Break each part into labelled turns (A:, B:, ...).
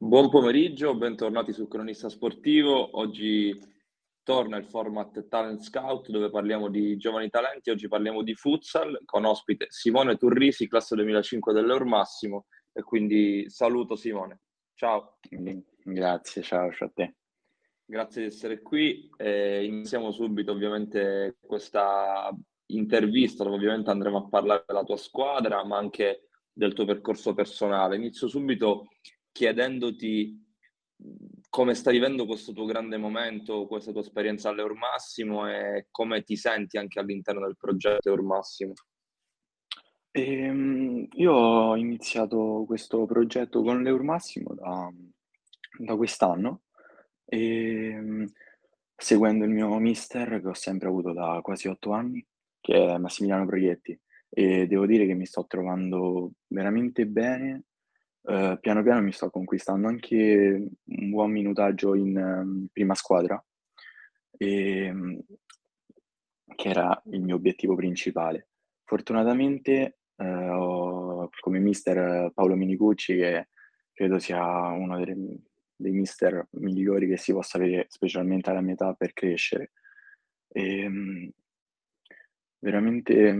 A: Buon pomeriggio, bentornati su Cronista Sportivo. Oggi torna il format Talent Scout dove parliamo di giovani talenti. Oggi parliamo di futsal con ospite Simone Turrisi, classe 2005 dell'Eur Massimo. E quindi saluto Simone. Ciao.
B: Grazie, ciao, ciao a te.
A: Grazie di essere qui. Eh, iniziamo subito ovviamente questa intervista dove ovviamente andremo a parlare della tua squadra, ma anche del tuo percorso personale. Inizio subito chiedendoti come stai vivendo questo tuo grande momento, questa tua esperienza all'Eur Massimo e come ti senti anche all'interno del progetto Eur Massimo.
B: Ehm, io ho iniziato questo progetto con l'Eur Massimo da, da quest'anno, ehm, seguendo il mio mister che ho sempre avuto da quasi otto anni, che è Massimiliano Proietti, e devo dire che mi sto trovando veramente bene. Uh, piano piano mi sto conquistando anche un buon minutaggio in um, prima squadra, e, um, che era il mio obiettivo principale. Fortunatamente uh, ho come mister Paolo Minicucci, che credo sia uno dei, dei mister migliori che si possa avere, specialmente alla mia età, per crescere. E, um, veramente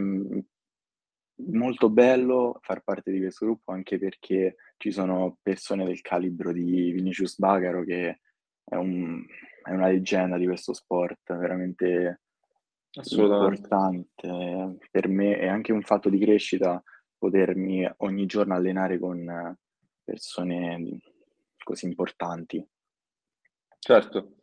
B: molto bello far parte di questo gruppo anche perché ci sono persone del calibro di Vinicius Bagaro che è, un, è una leggenda di questo sport, veramente importante. Per me è anche un fatto di crescita potermi ogni giorno allenare con persone così importanti.
A: Certo,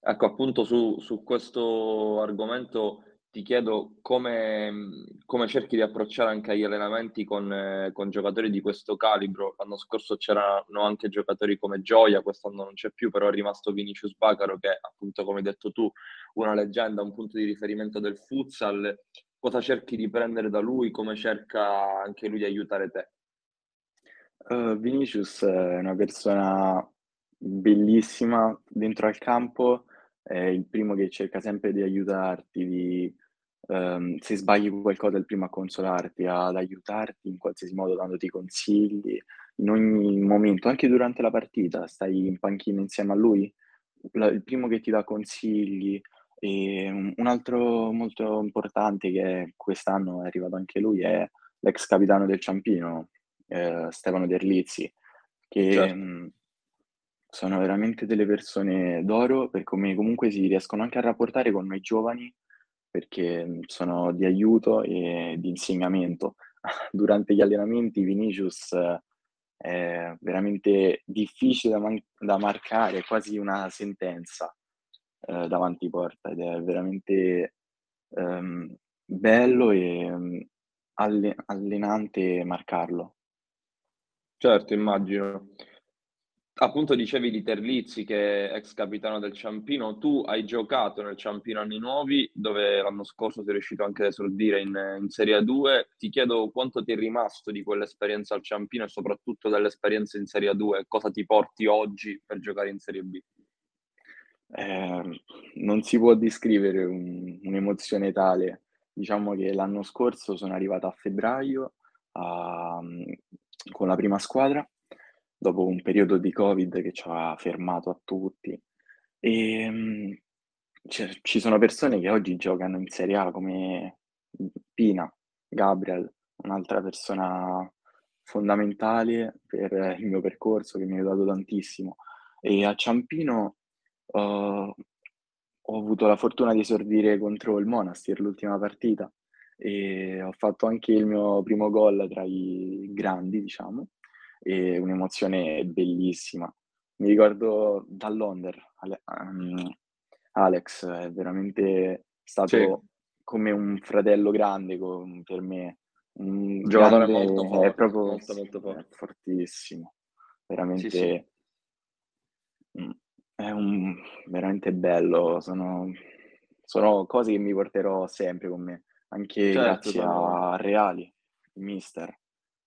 A: ecco appunto su, su questo argomento ti chiedo come, come, cerchi di approcciare anche agli allenamenti con, eh, con, giocatori di questo calibro. L'anno scorso c'erano anche giocatori come Gioia, quest'anno non c'è più, però è rimasto Vinicius Bacaro che appunto come hai detto tu, una leggenda, un punto di riferimento del futsal. Cosa cerchi di prendere da lui? Come cerca anche lui di aiutare te?
B: Uh, Vinicius è una persona bellissima dentro al campo è il primo che cerca sempre di aiutarti, di, ehm, se sbagli qualcosa è il primo a consolarti, ad aiutarti in qualsiasi modo, dandoti consigli, in ogni momento, anche durante la partita, stai in panchina insieme a lui, la, il primo che ti dà consigli. E un, un altro molto importante che quest'anno è arrivato anche lui è l'ex capitano del Ciampino, eh, Stefano Derlizzi, che certo. mh, sono veramente delle persone d'oro per come comunque si riescono anche a rapportare con noi giovani perché sono di aiuto e di insegnamento. Durante gli allenamenti Vinicius è veramente difficile da, man- da marcare, quasi una sentenza eh, davanti porta ed è veramente ehm, bello e alle- allenante marcarlo.
A: Certo, immagino. Appunto dicevi di Terlizzi che è ex capitano del Ciampino, tu hai giocato nel Ciampino anni nuovi dove l'anno scorso sei riuscito anche ad esordire in, in Serie A2, ti chiedo quanto ti è rimasto di quell'esperienza al Ciampino e soprattutto dell'esperienza in Serie A2 cosa ti porti oggi per giocare in Serie B?
B: Eh, non si può descrivere un, un'emozione tale, diciamo che l'anno scorso sono arrivato a febbraio a, con la prima squadra dopo un periodo di Covid che ci ha fermato a tutti. E, ehm, cioè, ci sono persone che oggi giocano in Serie A come Pina, Gabriel, un'altra persona fondamentale per il mio percorso che mi ha aiutato tantissimo. E a Ciampino uh, ho avuto la fortuna di esordire contro il Monastir l'ultima partita e ho fatto anche il mio primo gol tra i grandi, diciamo e un'emozione bellissima. Mi ricordo dall'Onder, um, Alex è veramente stato sì. come un fratello grande con, per me. Un giocatore grande, molto forte, è proprio molto, molto forte. È fortissimo, veramente. Sì, sì. Mm, è un, veramente bello, sono, sono, cose che mi porterò sempre con me, anche certo, grazie a Reali, il mister.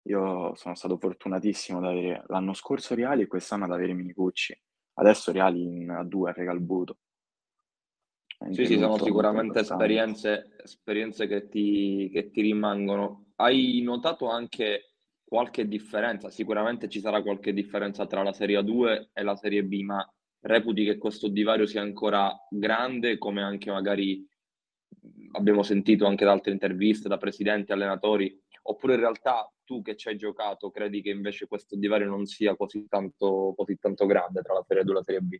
B: Io sono stato fortunatissimo ad avere l'anno scorso Reali e quest'anno ad avere Minicucci. Adesso Reali in A2 a Regalbuto.
A: Sì, sì, sono sicuramente esperienze, esperienze che, ti, che ti rimangono. Hai notato anche qualche differenza, sicuramente ci sarà qualche differenza tra la Serie A2 e la Serie B, ma reputi che questo divario sia ancora grande, come anche magari abbiamo sentito anche da altre interviste, da presidenti, allenatori, oppure in realtà tu che ci hai giocato credi che invece questo divario non sia così tanto, così tanto grande tra la Serie 2 e la Serie B?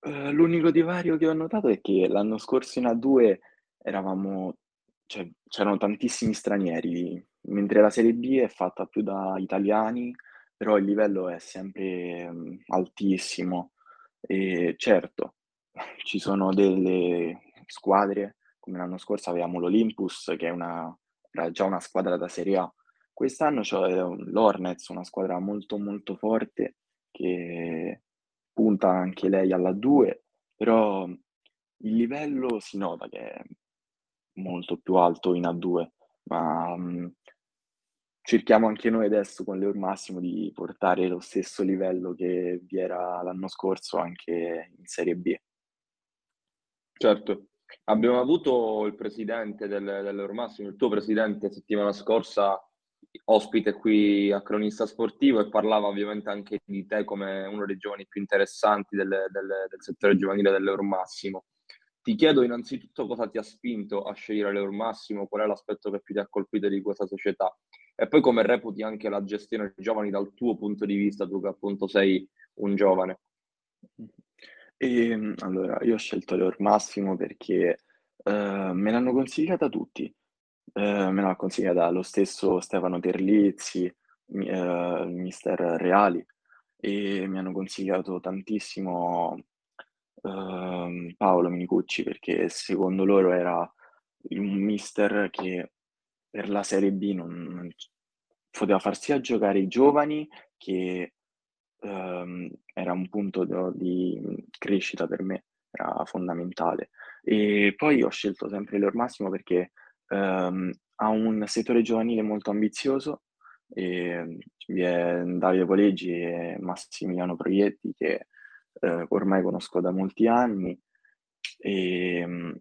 B: Uh, l'unico divario che ho notato è che l'anno scorso in A2 eravamo, cioè, c'erano tantissimi stranieri, mentre la Serie B è fatta più da italiani, però il livello è sempre um, altissimo. E certo, ci sono delle squadre, come l'anno scorso avevamo l'Olympus, che è una, era già una squadra da Serie A. Quest'anno c'è l'Hornets, una squadra molto molto forte, che punta anche lei alla 2, però il livello si nota che è molto più alto in A2, ma um, cerchiamo anche noi adesso con l'Eur Massimo di portare lo stesso livello che vi era l'anno scorso anche in Serie B.
A: Certo, abbiamo avuto il presidente del, dell'Eur Massimo, il tuo presidente settimana scorsa, ospite qui a Cronista Sportivo e parlava ovviamente anche di te come uno dei giovani più interessanti del, del, del settore giovanile dell'Eur Massimo. Ti chiedo innanzitutto cosa ti ha spinto a scegliere l'Eur Massimo, qual è l'aspetto che più ti ha colpito di questa società e poi come reputi anche la gestione dei giovani dal tuo punto di vista, tu che appunto sei un giovane.
B: Ehm, allora, io ho scelto l'Eur Massimo perché uh, me l'hanno consigliata tutti. Uh, me l'ha consigliata lo stesso Stefano Terlizzi, uh, mister Reali, e mi hanno consigliato tantissimo uh, Paolo Minicucci perché secondo loro era un mister che per la Serie B non, non poteva far sia giocare i giovani che um, era un punto di, di crescita per me, era fondamentale. E poi ho scelto sempre l'Or Massimo perché um, ha un settore giovanile molto ambizioso e vi è Davide Poleggi e Massimiliano Proietti che eh, ormai conosco da molti anni e um,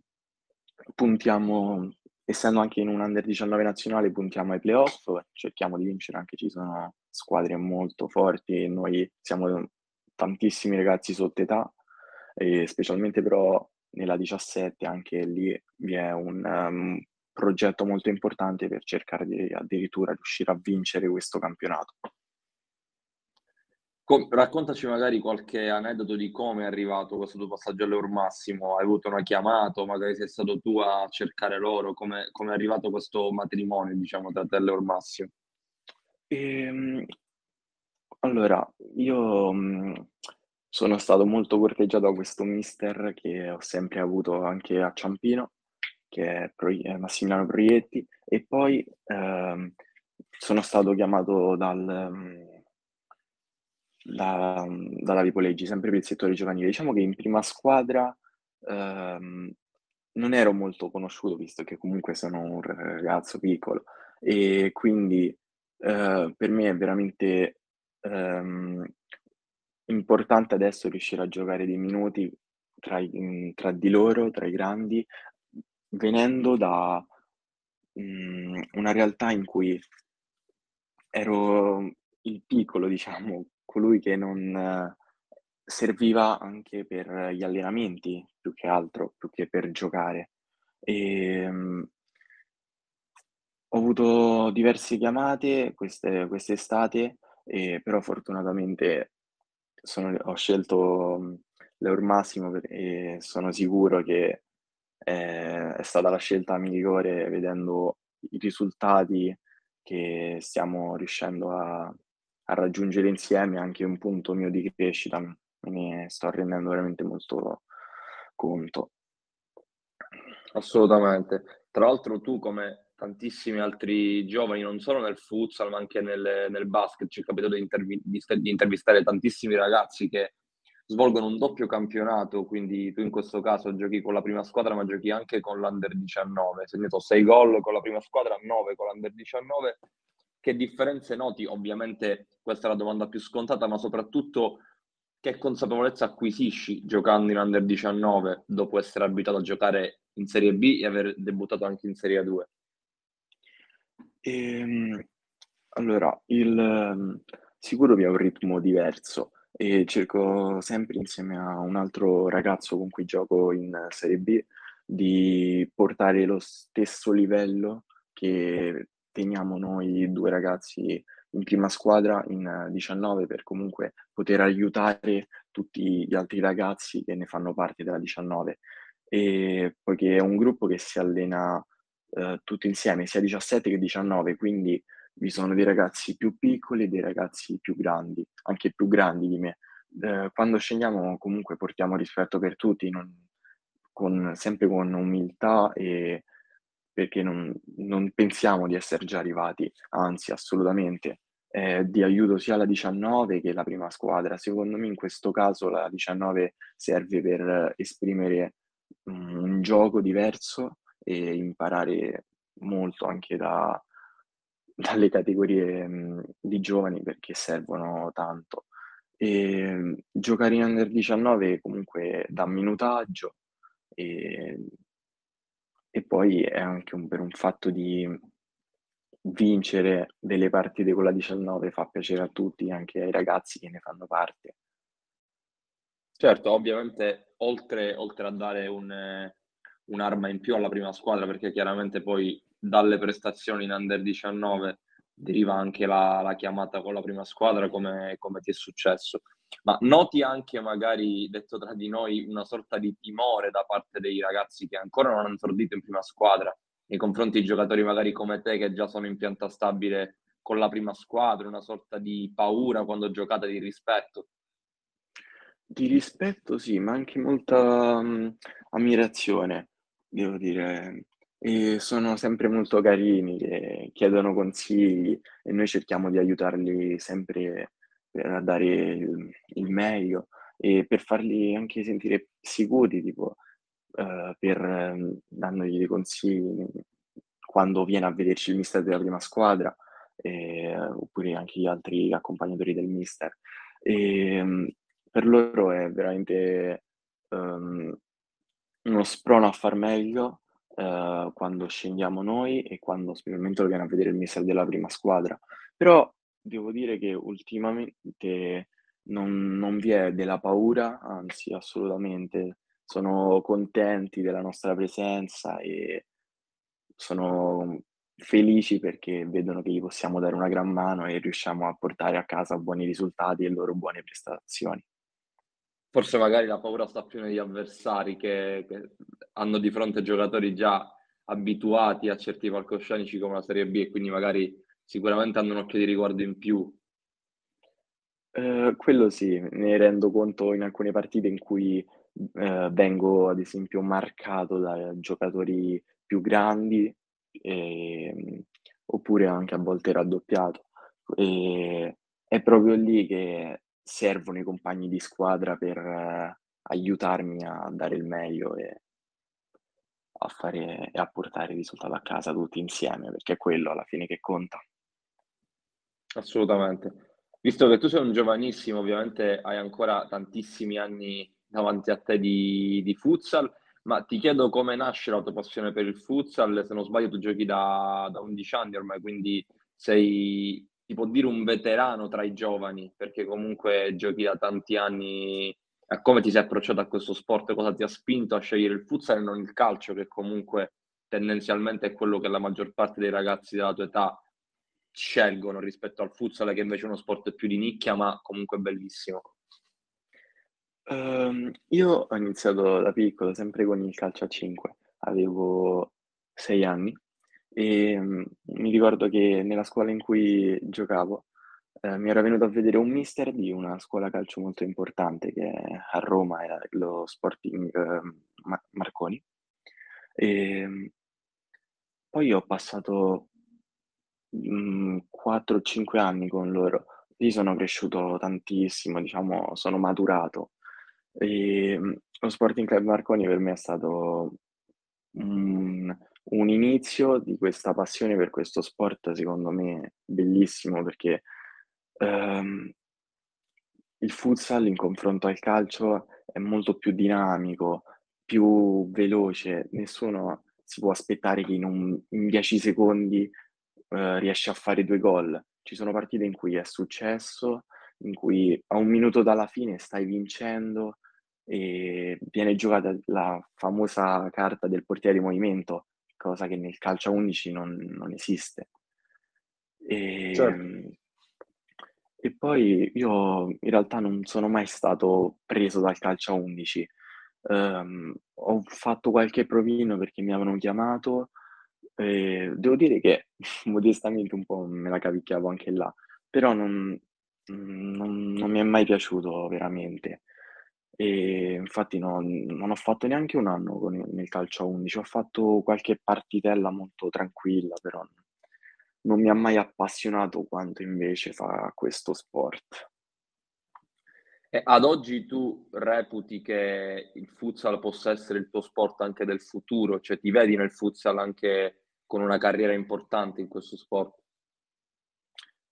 B: puntiamo, essendo anche in un under 19 nazionale, puntiamo ai playoff, cerchiamo di vincere anche, ci sono squadre molto forti, noi siamo tantissimi ragazzi sotto età, e specialmente però nella 17 anche lì vi è un um, progetto molto importante per cercare di addirittura riuscire a vincere questo campionato.
A: Com- raccontaci magari qualche aneddoto di come è arrivato questo tuo passaggio all'Eur Massimo. Hai avuto una chiamata, magari sei stato tu a cercare loro, come, come è arrivato questo matrimonio, diciamo, tra te e l'Eur Massimo?
B: Ehm, allora, io mh, sono stato molto corteggiato da questo mister che ho sempre avuto anche a Ciampino, che è, Pro- è Massimiliano Proietti, e poi ehm, sono stato chiamato dal da, dalla Vipoleggi, sempre per il settore giovanile. Diciamo che in prima squadra ehm, non ero molto conosciuto, visto che comunque sono un ragazzo piccolo, e quindi eh, per me è veramente ehm, importante adesso riuscire a giocare dei minuti tra, i, tra di loro, tra i grandi, venendo da mh, mm, una realtà in cui ero il piccolo, diciamo, colui che non serviva anche per gli allenamenti, più che altro, più che per giocare. Ehm, ho avuto diverse chiamate queste, quest'estate, e, però fortunatamente sono, ho scelto l'Eur Massimo e sono sicuro che è, è stata la scelta migliore vedendo i risultati che stiamo riuscendo a, a raggiungere insieme anche un punto mio di crescita, me ne sto rendendo veramente molto conto.
A: Assolutamente. Tra l'altro tu come tantissimi altri giovani, non solo nel futsal ma anche nel, nel basket, ci è capitato di, intervi- di, intervistare tantissimi ragazzi che svolgono un doppio campionato, quindi tu in questo caso giochi con la prima squadra ma giochi anche con l'Under 19, hai segnato 6 gol con la prima squadra, 9 con l'Under 19 che differenze noti? Ovviamente questa è la domanda più scontata, ma soprattutto che consapevolezza acquisisci giocando in Under 19 dopo essere abituato a giocare in Serie B e aver debuttato anche in Serie 2?
B: Ehm, Allora, il mhmm, sicuro che ho un ritmo diverso e cerco sempre insieme a un altro ragazzo con cui gioco in Serie B, di portare lo stesso livello che teniamo noi 2 ragazzi in prima squadra in 19 per comunque poter aiutare tutti gli altri ragazzi che ne fanno parte della 19. Ehm, poiché è un gruppo che si allena, uhm, tutti insieme, sia 17 che 19, quindi vi sono dei ragazzi più piccoli e dei ragazzi più grandi, anche più grandi di me. Ehm, quando scendiamo comunque portiamo rispetto per tutti, non con sempre con umiltà e perché non non pensiamo di esser già arrivati, anzi assolutamente. È di aiuto sia la 19 che la prima squadra. Secondo me in questo caso la 19 serve per esprimere, un gioco diverso e imparare molto anche da dalle categorie, mhmm, di giovani perché servono tanto. Ehm, giocare in under 19 comunque dà minutaggio, ehm, e poi è anche un per un fatto di vincere delle partite con la 19 fa piacere a tutti, anche ai ragazzi che ne fanno parte.
A: Certo, ovviamente oltre oltre a dare un un'arma in più alla prima squadra, perché chiaramente poi dalle prestazioni in under 19 deriva anche la la chiamata con la prima squadra come come ti è successo. Ma noti anche magari, detto tra di noi, una sorta di timore da parte dei ragazzi che ancora non hanno esordito in prima squadra, nei confronti di giocatori magari come te che già sono in pianta stabile con la prima squadra, una sorta di paura quando giocate, di rispetto?
B: Di rispetto sì, ma anche molta, mhmm, ammirazione, devo dire. E sono sempre molto carini, chiedono consigli e noi cerchiamo di aiutarli sempre per dare il il meglio e per farli anche sentire sicuri, tipo, uhm, per mhmm, dandogli dei consigli quando viene a vederci il mister della prima squadra, ehm, oppure anche gli altri accompagnatori del mister. Ehm, per loro è veramente, uhm, uno sprono a far meglio, uhm, quando scendiamo noi e quando specialmente lo viene a vedere il mister della prima squadra. Però devo dire che ultimamente non non vi è della paura, anzi assolutamente. Sono contenti della nostra presenza e sono felici perché vedono che gli possiamo dare una gran mano e riusciamo a portare a casa buoni risultati e loro buone prestazioni.
A: Forse magari la paura sta più negli avversari che che hanno di fronte giocatori già abituati a certi palcoscenici come la Serie B e quindi magari sicuramente hanno un occhio di riguardo in più.
B: Ehm, quello sì, ne rendo conto in alcune partite in cui, ehm, vengo ad esempio marcato da giocatori più grandi, ehm, oppure anche a volte raddoppiato. Ehm, è proprio lì che servono i compagni di squadra per eh, aiutarmi a dare il meglio e a fare e a portare il risultato a casa tutti insieme, perché è quello alla fine che conta.
A: Assolutamente. Visto che tu sei un giovanissimo, ovviamente hai ancora tantissimi anni davanti a te di di futsal, ma ti chiedo come nasce la tua passione per il futsal? Se non sbaglio tu giochi da da 11 anni ormai, quindi sei, si può dire un veterano tra i giovani, perché comunque giochi da tanti anni. A come ti sei approcciato a questo sport? Cosa ti ha spinto a scegliere il futsal e non il calcio, che comunque tendenzialmente è quello che la maggior parte dei ragazzi della tua età scelgono rispetto al futsal che invece è uno sport più di nicchia, ma comunque bellissimo.
B: Uhm, io ho iniziato da piccolo, sempre con il calcio a 5. Avevo 6 anni, ehm, mi ricordo che nella scuola in cui giocavo, ehm, mi era venuto a vedere un mister di una scuola calcio molto importante che a Roma, era lo Sporting, ehm, Ma Marconi. Ehm, poi ho passato Mhmm, 4 o 5 anni con loro. Lì sono cresciuto tantissimo, diciamo sono maturato. Ehm, lo Sporting Club Marconi per me è stato un un inizio di questa passione per questo sport, secondo me bellissimo perché, ehm, il futsal in confronto al calcio è molto più dinamico, più veloce. Nessuno si può aspettare che in un in 10 secondi, uhm, riesce a fare 2 gol. ci sono partite in cui è successo, in cui a un minuto dalla fine stai vincendo e viene giocata la famosa carta del portiere di movimento, cosa che nel calcio a 11 non, non esiste. E, certo. e poi io in realtà non sono mai stato preso dal calcio a 11. Um, ehm, ho fatto qualche provino perché mi avevano chiamato, e devo dire che modestamente un po' me la cavicchiavo anche là, però non, non, non mi è mai piaciuto veramente. E infatti no, non ho fatto neanche un anno con nel calcio a 11, ho fatto qualche partitella molto tranquilla, però non mi ha mai appassionato quanto invece fa questo sport.
A: E ad oggi tu reputi che il futsal possa essere il tuo sport anche del futuro? Cioè ti vedi nel futsal anche con una carriera importante in questo sport?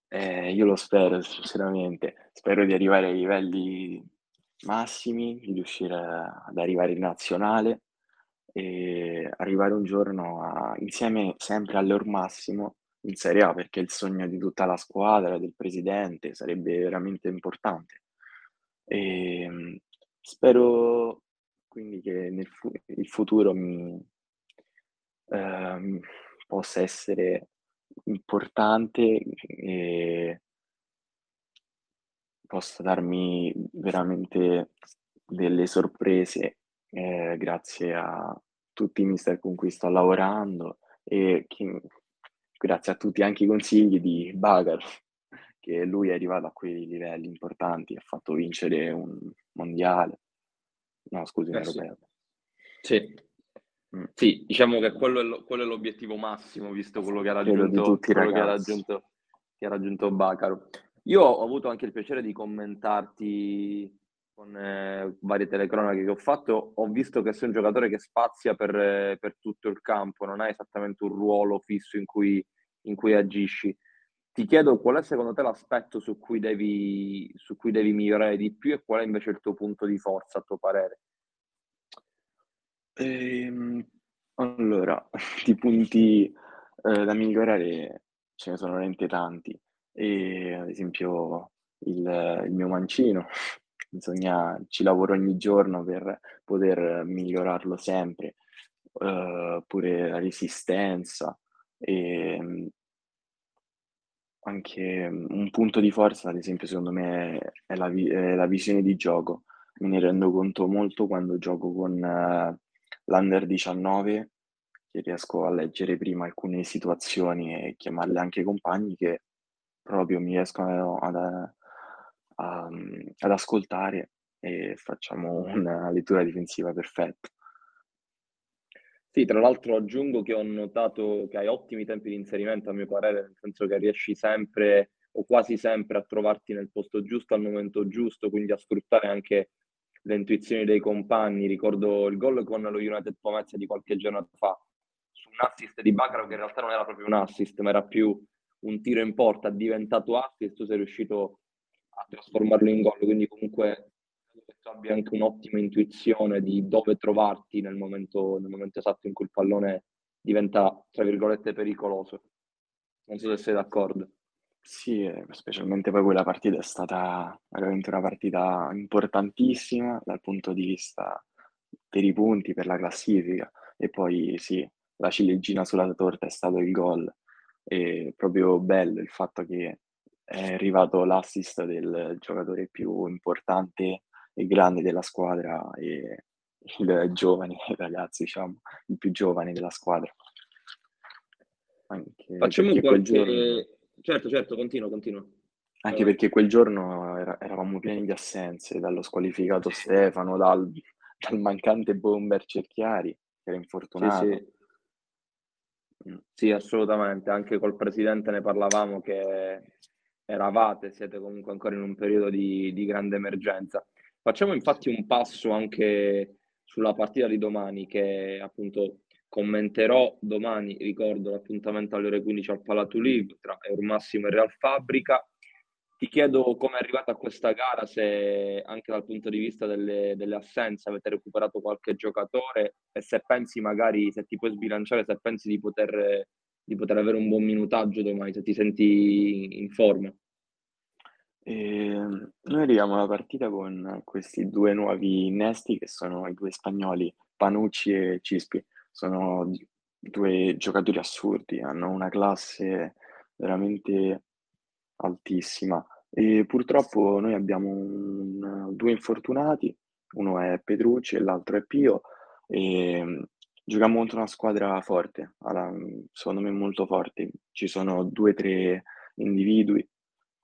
B: Eh, io lo spero, sinceramente. Spero di arrivare ai livelli massimi, riuscire ad arrivare in nazionale e arrivare un giorno a, insieme sempre al loro massimo in Serie A, perché il sogno di tutta la squadra, del presidente, sarebbe veramente importante. E, ehm, spero quindi che nel fu- il futuro mi, ehm, possa essere importante e possa darmi veramente delle sorprese eh, grazie a tutti i mister con cui sto lavorando e chi, grazie a tutti anche i consigli di Bagar, che lui è arrivato a quei livelli importanti, ha fatto vincere un mondiale, no scusi, eh, europeo.
A: Sì. Mm. Sì, diciamo che quello è, lo, quello è, l'obiettivo massimo, visto quello che ha raggiunto, quello che ha raggiunto, che ha raggiunto Bacaro. Io ho avuto anche il piacere di commentarti con eh, varie telecronache che ho fatto. Ho visto che sei un giocatore che spazia per, eh, per tutto il campo, non hai esattamente un ruolo fisso in cui, in cui, agisci. Ti chiedo qual è secondo te l'aspetto su cui, devi, su cui devi migliorare di più e qual è invece il tuo punto di forza, a tuo parere?
B: Ehm, allora, di punti eh, da migliorare ce ne sono veramente tanti e ad esempio il, il mio mancino, bisogna, ci lavoro ogni giorno per poter migliorarlo sempre, uh, pure la resistenza e anche un punto di forza, ad esempio, secondo me è la, è la visione di gioco. Me ne rendo conto molto quando gioco con uh, l'Under 19, che riesco a leggere prima alcune situazioni e chiamarle anche compagni che proprio mi riescono ad, a, ad ascoltare e facciamo una lettura difensiva perfetta.
A: Sì, tra l'altro aggiungo che ho notato che hai ottimi tempi di inserimento, a mio parere, nel senso che riesci sempre o quasi sempre a trovarti nel posto giusto al momento giusto, quindi a sfruttare anche le intuizioni dei compagni. Ricordo il gol con lo United Pomezia di qualche giorno fa, su un assist di Bacaro che in realtà non era proprio un assist, ma era più un tiro in porta diventato assist, tu sei riuscito a trasformarlo in gol, quindi comunque tu abbia anche un'ottima intuizione di dove trovarti nel momento, nel momento esatto in cui il pallone diventa, tra virgolette, pericoloso. Non so se sei d'accordo.
B: Sì, eh, specialmente poi quella partita è stata veramente una partita importantissima dal punto di vista per i punti, per la classifica e poi sì, la ciliegina sulla torta è stato il gol è proprio bello il fatto che è arrivato l'assist del giocatore più importante e grande della squadra e il giovane ragazzi, diciamo, il più giovane della squadra.
A: Anche Facciamo qualche... Giorno... Certo, certo, continuo, continuo.
B: Anche perché quel giorno era, eravamo pieni di assenze, dallo squalificato Stefano, dal, dal mancante bomber Cerchiari, che era infortunato. Sì, sì.
A: Sì, assolutamente, anche col presidente ne parlavamo che eravate, siete comunque ancora in un periodo di, di grande emergenza. Facciamo infatti un passo anche sulla partita di domani che appunto commenterò domani, ricordo l'appuntamento alle ore 15 al Palatulib tra Eurmassimo e Real Fabrica ti chiedo come è arrivata questa gara, se anche dal punto di vista delle, delle, assenze avete recuperato qualche giocatore e se pensi magari, se ti puoi sbilanciare, se pensi di poter di poter avere un buon minutaggio domani, se ti senti in forma.
B: E noi arriviamo alla partita con questi due nuovi innesti che sono i due spagnoli Panucci e Cispi. Sono due giocatori assurdi, hanno una classe veramente altissima. E purtroppo noi abbiamo un, due infortunati, uno è Petrucci e l'altro è Pio, e giochiamo contro una squadra forte, secondo me molto forte. Ci sono due o tre individui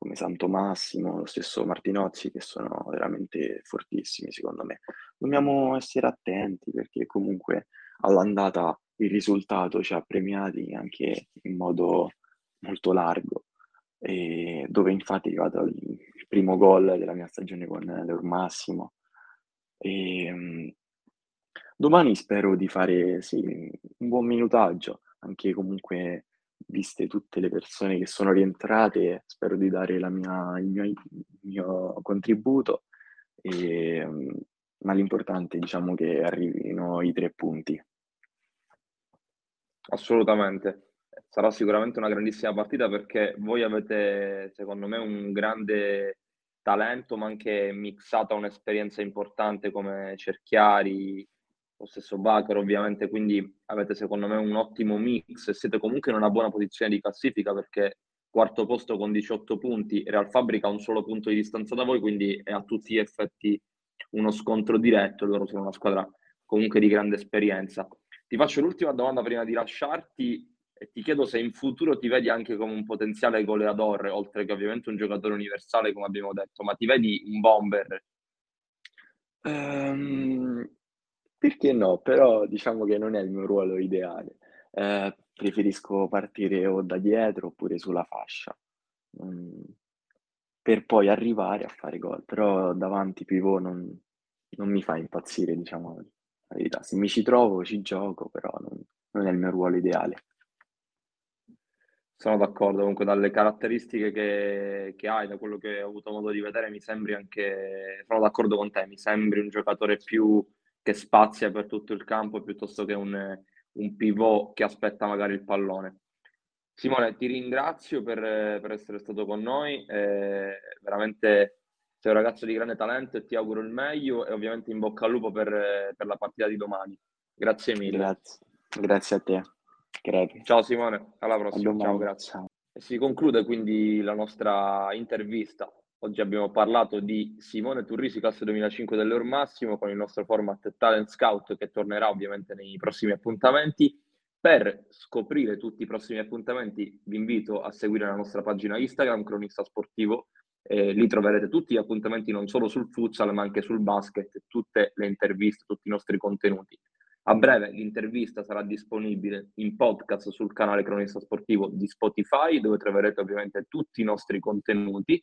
B: come Santo Massimo, lo stesso Martinozzi, che sono veramente fortissimi secondo me. Dobbiamo essere attenti perché comunque all'andata il risultato ci ha premiati anche in modo molto largo, dove infatti è arrivato il primo gol della mia stagione con l'Eur Massimo. E, um, domani spero di fare sì, un buon minutaggio, anche comunque viste tutte le persone che sono rientrate, spero di dare mia, il, mio, il, mio, contributo, e, ma l'importante diciamo che arrivino i tre punti.
A: Assolutamente. Sarà sicuramente una grandissima partita perché voi avete, secondo me, un grande talento, ma anche mixato a un'esperienza importante come Cerchiari, lo stesso Bacher ovviamente, quindi avete secondo me un ottimo mix e siete comunque in una buona posizione di classifica perché quarto posto con 18 punti, Real Fabrica ha un solo punto di distanza da voi, quindi è a tutti gli effetti uno scontro diretto, loro sono una squadra comunque di grande esperienza. Ti faccio l'ultima domanda prima di lasciarti e ti chiedo se in futuro ti vedi anche come un potenziale goleador, oltre che ovviamente un giocatore universale, come abbiamo detto, ma ti vedi un bomber?
B: Um, perché no? Però diciamo che non è il mio ruolo ideale. Eh, preferisco partire o da dietro oppure sulla fascia, mm, per poi arrivare a fare gol. Però davanti pivot non, non mi fa impazzire, diciamo la verità. Se mi ci trovo, ci gioco, però non, non è il mio ruolo ideale.
A: Sono d'accordo, comunque dalle caratteristiche che, che, hai, da quello che ho avuto modo di vedere, mi sembri anche, sono d'accordo con te, mi sembri un giocatore più che spazia per tutto il campo piuttosto che un, un pivot che aspetta magari il pallone. Simone, ti ringrazio per, per essere stato con noi, eh, veramente sei un ragazzo di grande talento e ti auguro il meglio e ovviamente in bocca al lupo per, per la partita di domani. Grazie mille.
B: Grazie, grazie a te.
A: Grazie. Ciao Simone, alla prossima. Ciao, grazie. E si conclude quindi la nostra intervista Oggi abbiamo parlato di Simone Turrisi, classe 2005 dell'Eur Massimo, con il nostro format Talent Scout che tornerà ovviamente nei prossimi appuntamenti. Per scoprire tutti i prossimi appuntamenti vi invito a seguire la nostra pagina Instagram, Cronista Sportivo. Eh, lì troverete tutti gli appuntamenti non solo sul futsal ma anche sul basket, tutte le interviste, tutti i nostri contenuti. A breve l'intervista sarà disponibile in podcast sul canale Cronista Sportivo di Spotify, dove troverete ovviamente tutti i nostri contenuti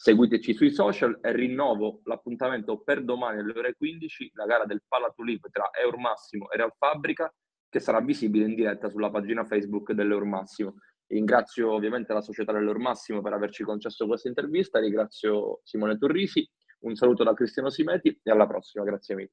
A: Seguiteci sui social e rinnovo l'appuntamento per domani alle ore 15, la gara del Palatulip tra Eur Massimo e Real Fabrica, che sarà visibile in diretta sulla pagina Facebook dell'Eur Massimo. Ringrazio ovviamente la società dell'Eur Massimo per averci concesso questa intervista, ringrazio Simone Turrisi, un saluto da Cristiano Simeti e alla prossima, grazie mille.